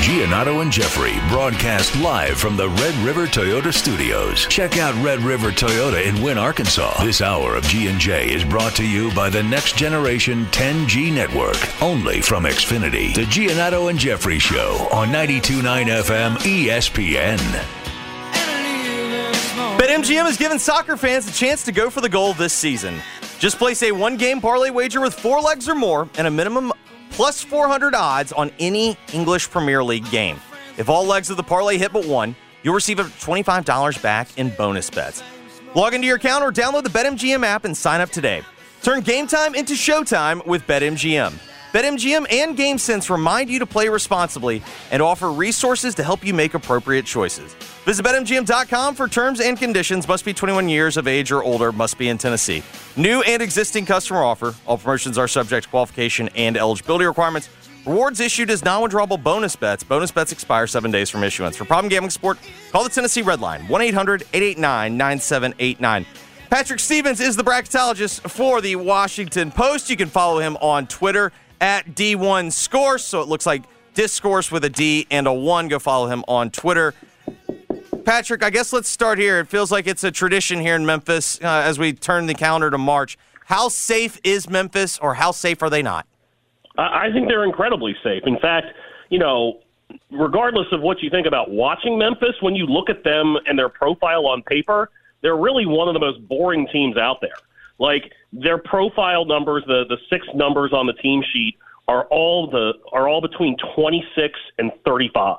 Giannotto and Jeffrey broadcast live from the Red River Toyota Studios. Check out Red River Toyota in Wynn, Arkansas. This hour of G&J is brought to you by the Next Generation 10G Network, only from Xfinity. The Giannotto and Jeffrey Show on 92.9 FM ESPN. BetMGM has given soccer fans a chance to go for the goal this season. Just place a one game parlay wager with four legs or more and a minimum plus 400 odds on any English Premier League game. If all legs of the parlay hit but one, you'll receive up to $25 back in bonus bets. Log into your account or download the BetMGM app and sign up today. Turn game time into showtime with BetMGM. BetMGM and GameSense remind you to play responsibly and offer resources to help you make appropriate choices. Visit BetMGM.com for terms and conditions. Must be 21 years of age or older. Must be in Tennessee. New and existing customer offer. All promotions are subject to qualification and eligibility requirements. Rewards issued as non-withdrawable bonus bets. Bonus bets expire seven days from issuance. For problem gambling support, call the Tennessee Red Line 1-800-889-9789. Patrick Stevens is the bracketologist for the Washington Post. You can follow him on Twitter at D1scourse. So it looks like Discourse with a D and a one. Go follow him on Twitter. Patrick, I guess let's start here. It feels like it's a tradition here in Memphis uh, as we turn the calendar to March. How safe is Memphis, or how safe are they not? I I think they're incredibly safe. In fact, you know, regardless of what you think about watching Memphis, when you look at them and their profile on paper, they're really one of the most boring teams out there. Like their profile numbers, the the six numbers on the team sheet are all the are all between 26 and 35.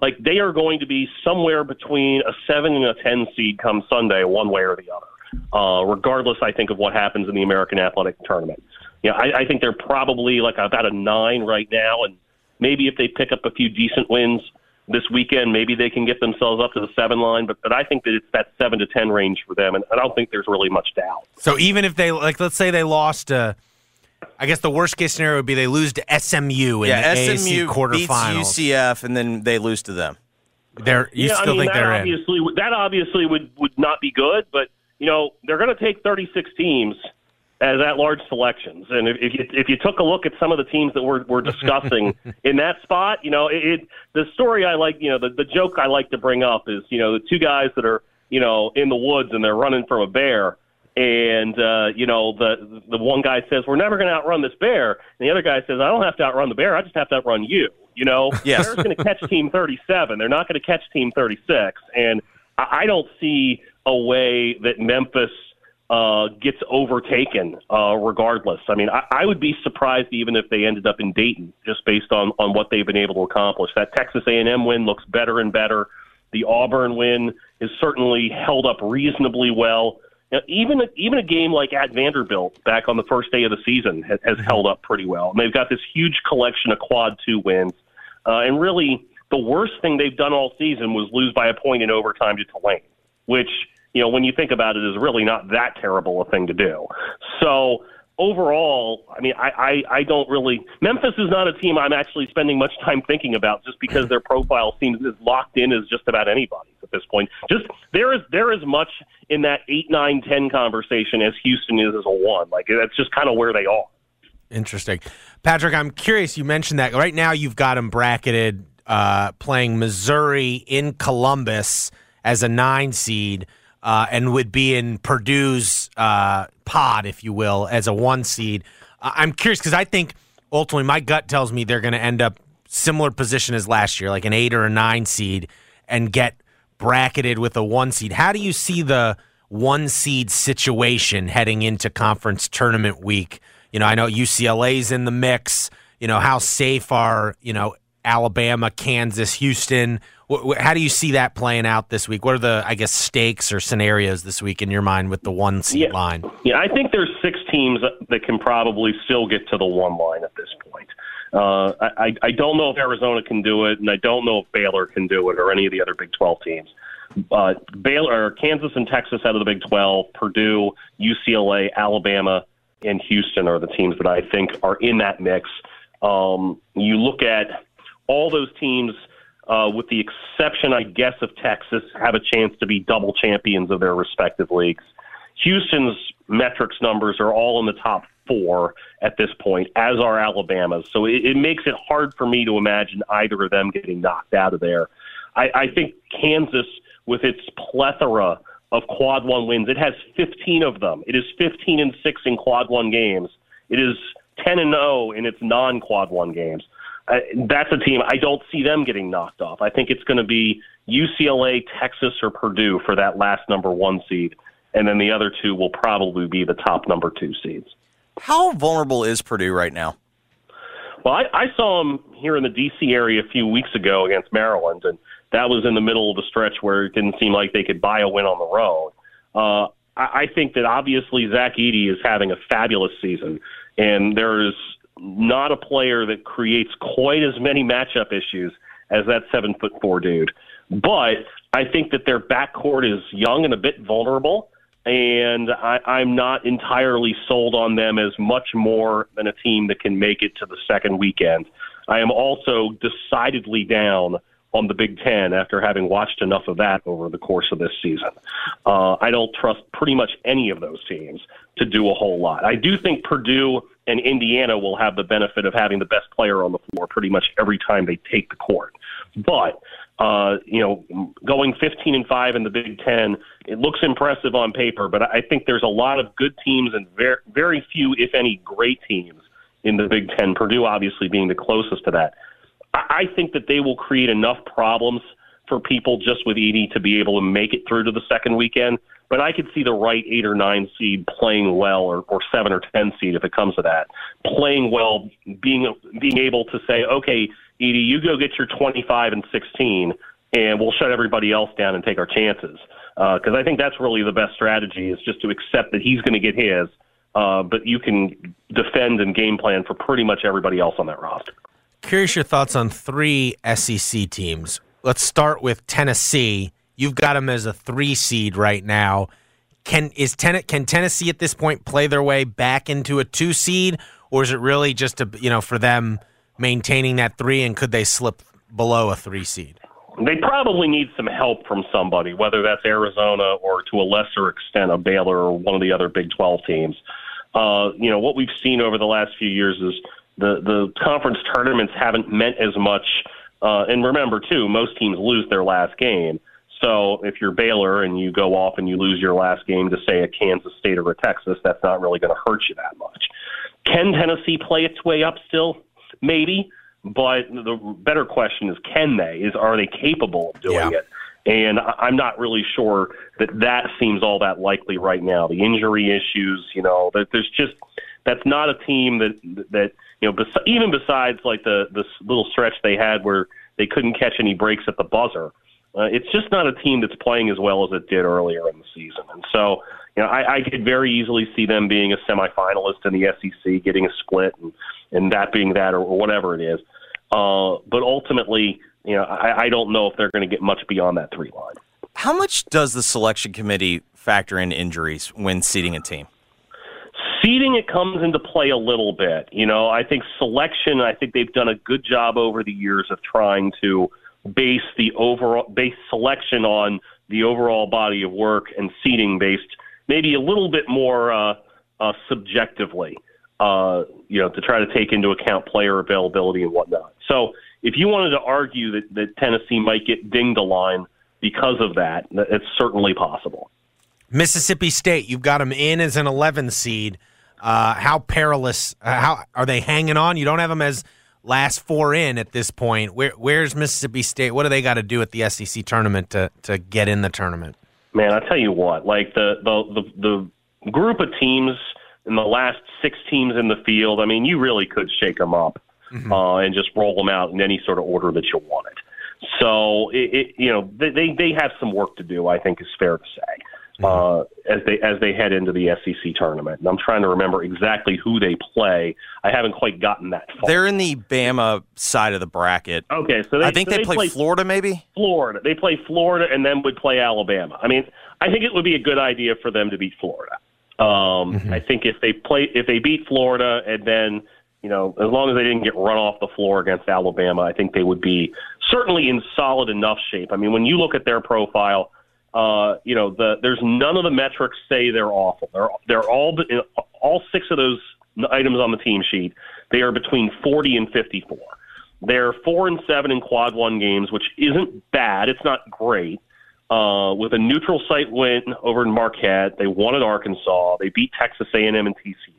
Like they are going to be somewhere between a seven and a 10 seed come Sunday, one way or the other. Uh, regardless, I think of what happens in the American Athletic Tournament. Yeah, I, I think they're probably like about a nine right now, and maybe if they pick up a few decent wins, this weekend. Maybe they can get themselves up to the seven line, but, but I think that it's that seven to ten range for them, and I don't think there's really much doubt. So even if they like, let's say they lost. Uh, I guess the worst case scenario would be they lose to SMU in yeah, the SMU AAC quarterfinals. beats UCF, and then they lose to them. They're you yeah, still I mean, think that they're in? obviously would- that obviously would would not be good, but you know they're going to take 36 teams as at large selections, and if, if you if you took a look at some of the teams that we're we're discussing in that spot, you know it, it the story I like, you know the the joke I like to bring up is you know the two guys that are you know in the woods and they're running from a bear. And uh, you know the the one guy says we're never going to outrun this bear, and the other guy says I don't have to outrun the bear, I just have to outrun you. You know, Yes. Bear's going to catch team 37. They're not going to catch team 36. And I I don't see a way that Memphis uh, gets overtaken uh, regardless. I mean, I, I would be surprised even if they ended up in Dayton, just based on, on what they've been able to accomplish. That Texas A&M win looks better and better. The Auburn win is certainly held up reasonably well. Now, even even a game like at Vanderbilt back on the first day of the season has, has held up pretty well. And they've got this huge collection of quad two wins. Uh, and really, the worst thing they've done all season was lose by a point in overtime to Tulane, which, you know, when you think about it, is really not that terrible a thing to do. So overall, I mean, I, I, I don't really. Memphis is not a team I'm actually spending much time thinking about just because their profile seems as locked in as just about anybody's at this point. Just there is there is much in that eight, nine, ten conversation as Houston is as a one. Like that's just kind of where they are. Interesting. Patrick, I'm curious. You mentioned that right now you've got them bracketed uh, playing Missouri in Columbus as a nine seed uh, and would be in Purdue's uh, pod, if you will, as a one seed. I'm curious because I think ultimately my gut tells me they're going to end up similar position as last year, like an eight or a nine seed, and get bracketed with a one seed. How do you see the one seed situation heading into conference tournament week? You know, I know UCLA's in the mix. You know, how safe are, you know, Alabama, Kansas, Houston? How do you see that playing out this week? What are the, I guess, stakes or scenarios this week in your mind with the one seed Yeah. line? Yeah, I think there's six teams that can probably still get to the one line at this point. Uh, I, I don't know if Arizona can do it, and I don't know if Baylor can do it or any of the other Big 12 teams. But Baylor, Kansas, and Texas out of the Big 12, Purdue, UCLA, Alabama, and Houston are the teams that I think are in that mix. Um, you look at all those teams, uh, with the exception, I guess, of Texas, have a chance to be double champions of their respective leagues. Houston's metrics numbers are all in the top four at this point, as are Alabama's. So it, it makes it hard for me to imagine either of them getting knocked out of there. I, I think Kansas, with its plethora of quad one wins, it has 15 of them. It is 15 and six in quad one games. It is 10 and 0 in its non quad one games. Uh, that's a team I don't see them getting knocked off. I think it's going to be UCLA, Texas, or Purdue for that last number one seed, and then the other two will probably be the top number two seeds. How vulnerable is Purdue right now? Well, I, I saw them here in the D.C. area a few weeks ago against Maryland, and that was in the middle of the stretch where it didn't seem like they could buy a win on the road. Uh, I, I think that obviously Zach Edey is having a fabulous season, and there is not a player that creates quite as many matchup issues as that seven foot four dude. But I think that their backcourt is young and a bit vulnerable, and I, I'm not entirely sold on them as much more than a team that can make it to the second weekend. I am also decidedly down on the Big Ten after having watched enough of that over the course of this season. Uh, I don't trust pretty much any of those teams to do a whole lot. I do think Purdue and Indiana will have the benefit of having the best player on the floor pretty much every time they take the court. But uh, you know, going 15 and five in the Big Ten, it looks impressive on paper, but I think there's a lot of good teams and very, very few, if any, great teams in the Big Ten. Purdue, obviously, being the closest to that. I think that they will create enough problems for people just with Edey to be able to make it through to the second weekend. But I could see the right eight or nine seed playing well, or, or seven or ten seed if it comes to that, playing well, being being able to say, okay, Edey, you go get your 25 and 16, and we'll shut everybody else down and take our chances. Because I think that's really the best strategy is just to accept that he's going to get his, uh, but you can defend and game plan for pretty much everybody else on that roster. Curious your thoughts on three SEC teams let's start with Tennessee. You've got them as a three seed right now. Can is ten, can Tennessee at this point play their way back into a two seed, or is it really just a you know for them maintaining that three, and could they slip below a three seed? They probably need some help from somebody, whether that's Arizona or to a lesser extent a Baylor or one of the other Big 12 teams. Uh, you know, what we've seen over the last few years is the, the conference tournaments haven't meant as much. Uh, and remember, too, most teams lose their last game. So if you're Baylor and you go off and you lose your last game to, say, a Kansas State or a Texas, that's not really going to hurt you that much. Can Tennessee play its way up still? Maybe. But the better question is, can they? Is are they capable of doing Yeah. it? And I'm not really sure that that seems all that likely right now. The injury issues, you know, that there's just that's not a team that that you know, bes- even besides like the this little stretch they had where they couldn't catch any breaks at the buzzer. Uh, it's just not a team that's playing as well as it did earlier in the season, and so you know I, I could very easily see them being a semifinalist in the SEC, getting a split, and, and that being that or, or whatever it is. Uh, but ultimately, you know, I, I don't know if they're going to get much beyond that three line. How much does the selection committee factor in injuries when seeding a team? Seeding it comes into play a little bit. You know, I think selection. I think they've done a good job over the years of trying to base the overall base selection on the overall body of work and seeding based maybe a little bit more uh, uh, subjectively. Uh, you know, to try to take into account player availability and whatnot. So, if you wanted to argue that, that Tennessee might get dinged a line because of that, it's certainly possible. Mississippi State, you've got them in as an 11 seed. Uh, how perilous? Uh, how are they hanging on? You don't have them as last four in at this point. Where where's Mississippi State? What do they got to do at the SEC tournament to to get in the tournament? Man, I tell you what, like the the the, the group of teams in the last six teams in the field. I mean, you really could shake them up uh, and just roll them out in any sort of order that you wanted. So it, it you know they they they have some work to do. I think is fair to say. Uh, as they as they head into the SEC tournament, and I'm trying to remember exactly who they play. I haven't quite gotten that far. They're in the Bama side of the bracket. okay, so they, I think so they, play, Florida, maybe. Florida. They play Florida and then would play Alabama. I mean, I think it would be a good idea for them to beat Florida. Um, I think if they play, if they beat Florida and then, you know, as long as they didn't get run off the floor against Alabama, I think they would be certainly in solid enough shape. I mean, when you look at their profile, uh, you know, the there's none of the metrics say they're awful. They're they're all all six of those items on the team sheet. They are between 40 and 54. They're four and seven in quad one games, which isn't bad. It's not great. Uh, with a neutral site win over in Marquette, they won at Arkansas. They beat Texas A&M and TCU.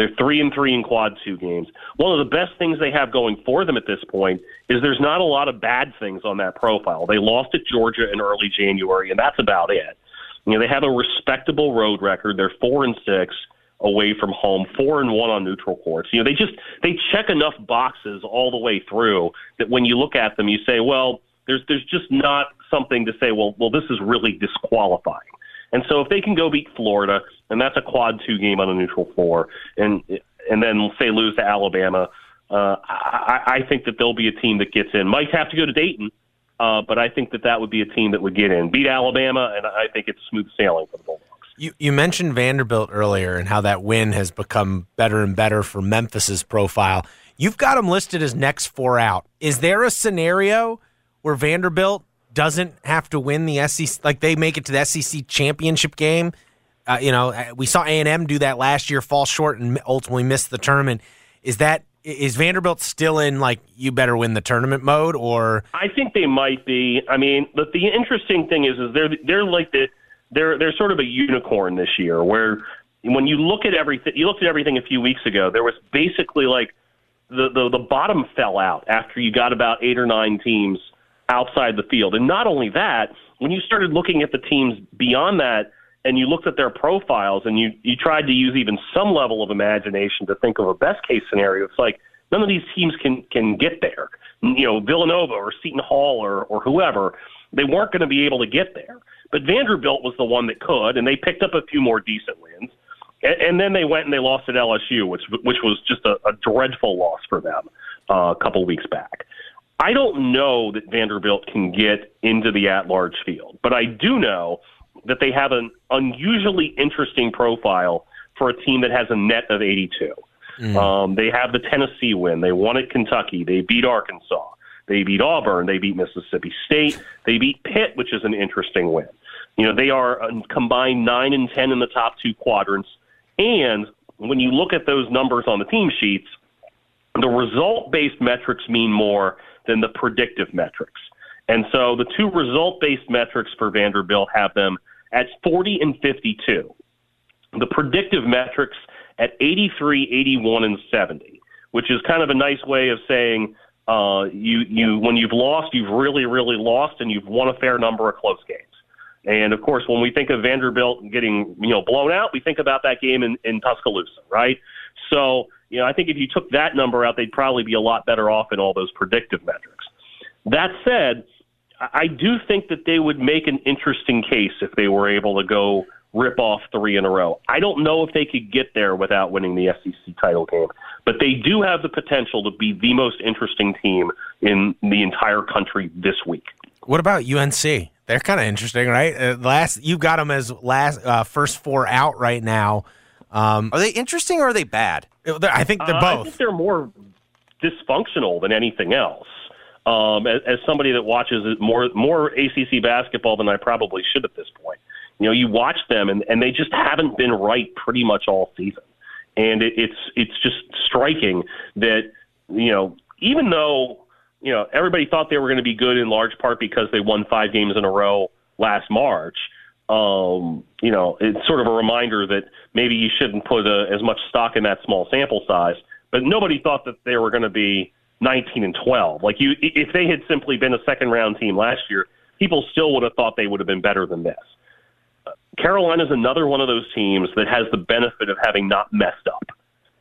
They're three and three in quad two games. One of the best things they have going for them at this point is there's not a lot of bad things on that profile. They lost at Georgia in early January, and that's about it. You know, they have a respectable road record. They're four and six away from home, four and one on neutral courts. You know, they just they check enough boxes all the way through that when you look at them, you say, well, there's there's just not something to say, well, well, this is really disqualifying. And so if they can go beat Florida, and that's a quad two game on a neutral floor, and and then say lose to Alabama, uh, I, I think that there'll be a team that gets in. Might have to go to Dayton, uh, but I think that that would be a team that would get in, beat Alabama, and I think it's smooth sailing for the Bulldogs. You you mentioned Vanderbilt earlier and how that win has become better and better for Memphis's profile. You've got them listed as next four out. Is there a scenario where Vanderbilt doesn't have to win the SEC, like they make it to the SEC championship game? Uh, you know, we saw A and M do that last year, fall short, and ultimately miss the tournament. Is that is Vanderbilt still in like you better win the tournament mode, or I think they might be. I mean, but the interesting thing is, is they're they're like the they're they're sort of a unicorn this year. Where when you look at everything, you looked at everything a few weeks ago. There was basically like the the, the bottom fell out after you got about eight or nine teams outside the field, and not only that, when you started looking at the teams beyond that. And you looked at their profiles, and you you tried to use even some level of imagination to think of a best case scenario. It's like none of these teams can can get there. You know, Villanova or Seton Hall or or whoever, they weren't going to be able to get there. But Vanderbilt was the one that could, and they picked up a few more decent wins. And, and then they went and they lost at LSU, which which was just a, a dreadful loss for them uh, a couple weeks back. I don't know that Vanderbilt can get into the at-large field, but I do know that they have an unusually interesting profile for a team that has a net of 82. Um, they have the Tennessee win. They won at Kentucky. They beat Arkansas. They beat Auburn. They beat Mississippi State. They beat Pitt, which is an interesting win. You know, they are combined nine and ten in the top two quadrants. And when you look at those numbers on the team sheets, the result-based metrics mean more than the predictive metrics. And so the two result-based metrics for Vanderbilt have them at 40 and 52. The predictive metrics at 83, 81, and 70, which is kind of a nice way of saying uh, you you when you've lost, you've really really lost, and you've won a fair number of close games. And of course, when we think of Vanderbilt getting you know blown out, we think about that game in, in Tuscaloosa, right? So you know, I think if you took that number out, they'd probably be a lot better off in all those predictive metrics. That said, I do think that they would make an interesting case if they were able to go rip off three in a row. I don't know if they could get there without winning the SEC title game, but they do have the potential to be the most interesting team in the entire country this week. What about UNC? They're kind of interesting, right? Uh, last you've got them as last uh, first four out right now. Um, Are they interesting or are they bad? I think they're Uh, I think they're more dysfunctional than anything else. Um, as, as somebody that watches more more ACC basketball than I probably should at this point, you know, you watch them and, and they just haven't been right pretty much all season, and it, it's it's just striking that you know even though you know everybody thought they were going to be good in large part because they won five games in a row last March. Um, you know, it's sort of a reminder that maybe you shouldn't put uh as much stock in that small sample size. But nobody thought that they were going to be 19 and 12. Like you, if they had simply been a second round team last year, people still would have thought they would have been better than this. Carolina is another one of those teams that has the benefit of having not messed up.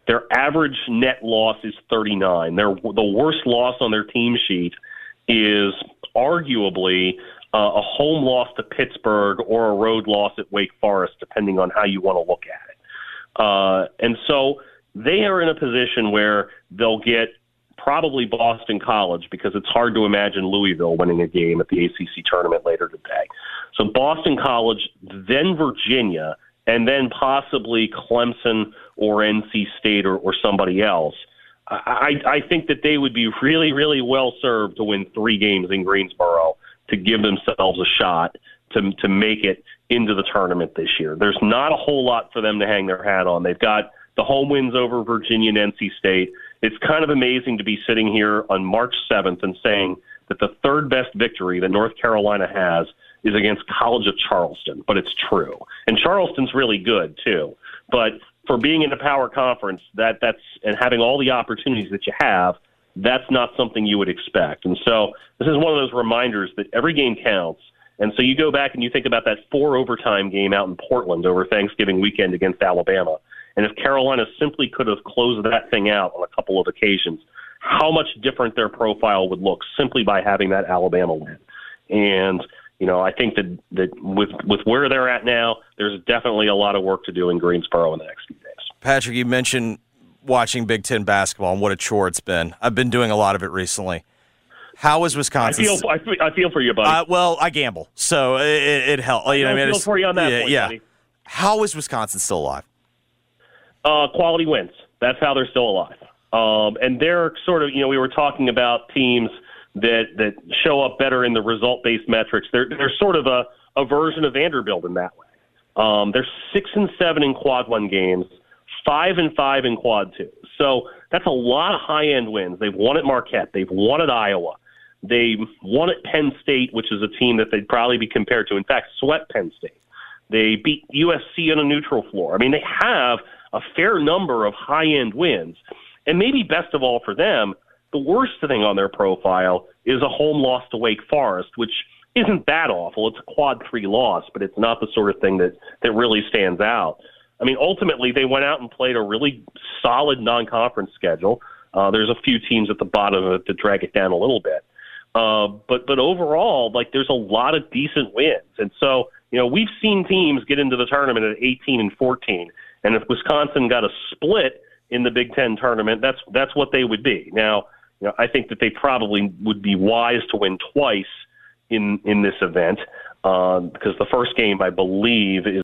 Their average net loss is 39. Their the worst loss on their team sheet is arguably uh, a home loss to Pittsburgh or a road loss at Wake Forest, depending on how you want to look at it. Uh, and so they are in a position where they'll get probably Boston College because it's hard to imagine Louisville winning a game at the ACC tournament later today. So Boston College, then Virginia, and then possibly Clemson or NC State or, or somebody else. I, I think that they would be really, really well served to win three games in Greensboro to give themselves a shot to to make it into the tournament this year. There's not a whole lot for them to hang their hat on. They've got the home wins over Virginia and NC State. It's kind of amazing to be sitting here on March 7th and saying that the third best victory that North Carolina has is against College of Charleston, but it's true. And Charleston's really good too. But for being in a power conference, that that's and having all the opportunities that you have, that's not something you would expect. And so this is one of those reminders that every game counts. And so you go back and you think about that four overtime game out in Portland over Thanksgiving weekend against Alabama. And if Carolina simply could have closed that thing out on a couple of occasions, how much different their profile would look simply by having that Alabama win. And you know, I think that that with with where they're at now, there's definitely a lot of work to do in Greensboro in the next few days. Patrick, you mentioned watching Big Ten basketball and what a chore it's been. I've been doing a lot of it recently. How is I Wisconsin? feel I feel, I feel for you, buddy. Uh, well, I gamble, so it, it, helps. You know, I mean, feel for you on that yeah, point, yeah. buddy. How is Wisconsin still alive? Uh, quality wins. That's how they're still alive. Um, and they're sort of, you know, we were talking about teams that that show up better in the result based metrics. They're they're sort of a, a version of Vanderbilt in that way. Um, they're six and seven in quad one games, five and five in quad two. So that's a lot of high end wins. They've won at Marquette. They've won at Iowa. They won at Penn State, which is a team that they'd probably be compared to. In fact, swept Penn State. They beat USC on a neutral floor. I mean, they have a fair number of high end wins. And maybe best of all for them, the worst thing on their profile is a home loss to Wake Forest, which isn't that awful. It's a quad three loss, but it's not the sort of thing that, that really stands out. I mean, ultimately, they went out and played a really solid non conference schedule. Uh, there's a few teams at the bottom of it to drag it down a little bit. Uh, but but overall, like there's a lot of decent wins, and so you know we've seen teams get into the tournament at 18 and 14, and if Wisconsin got a split in the Big Ten tournament, that's that's what they would be. Now You know, I think that they probably would be wise to win twice in in this event uh, because the first game, I believe, is.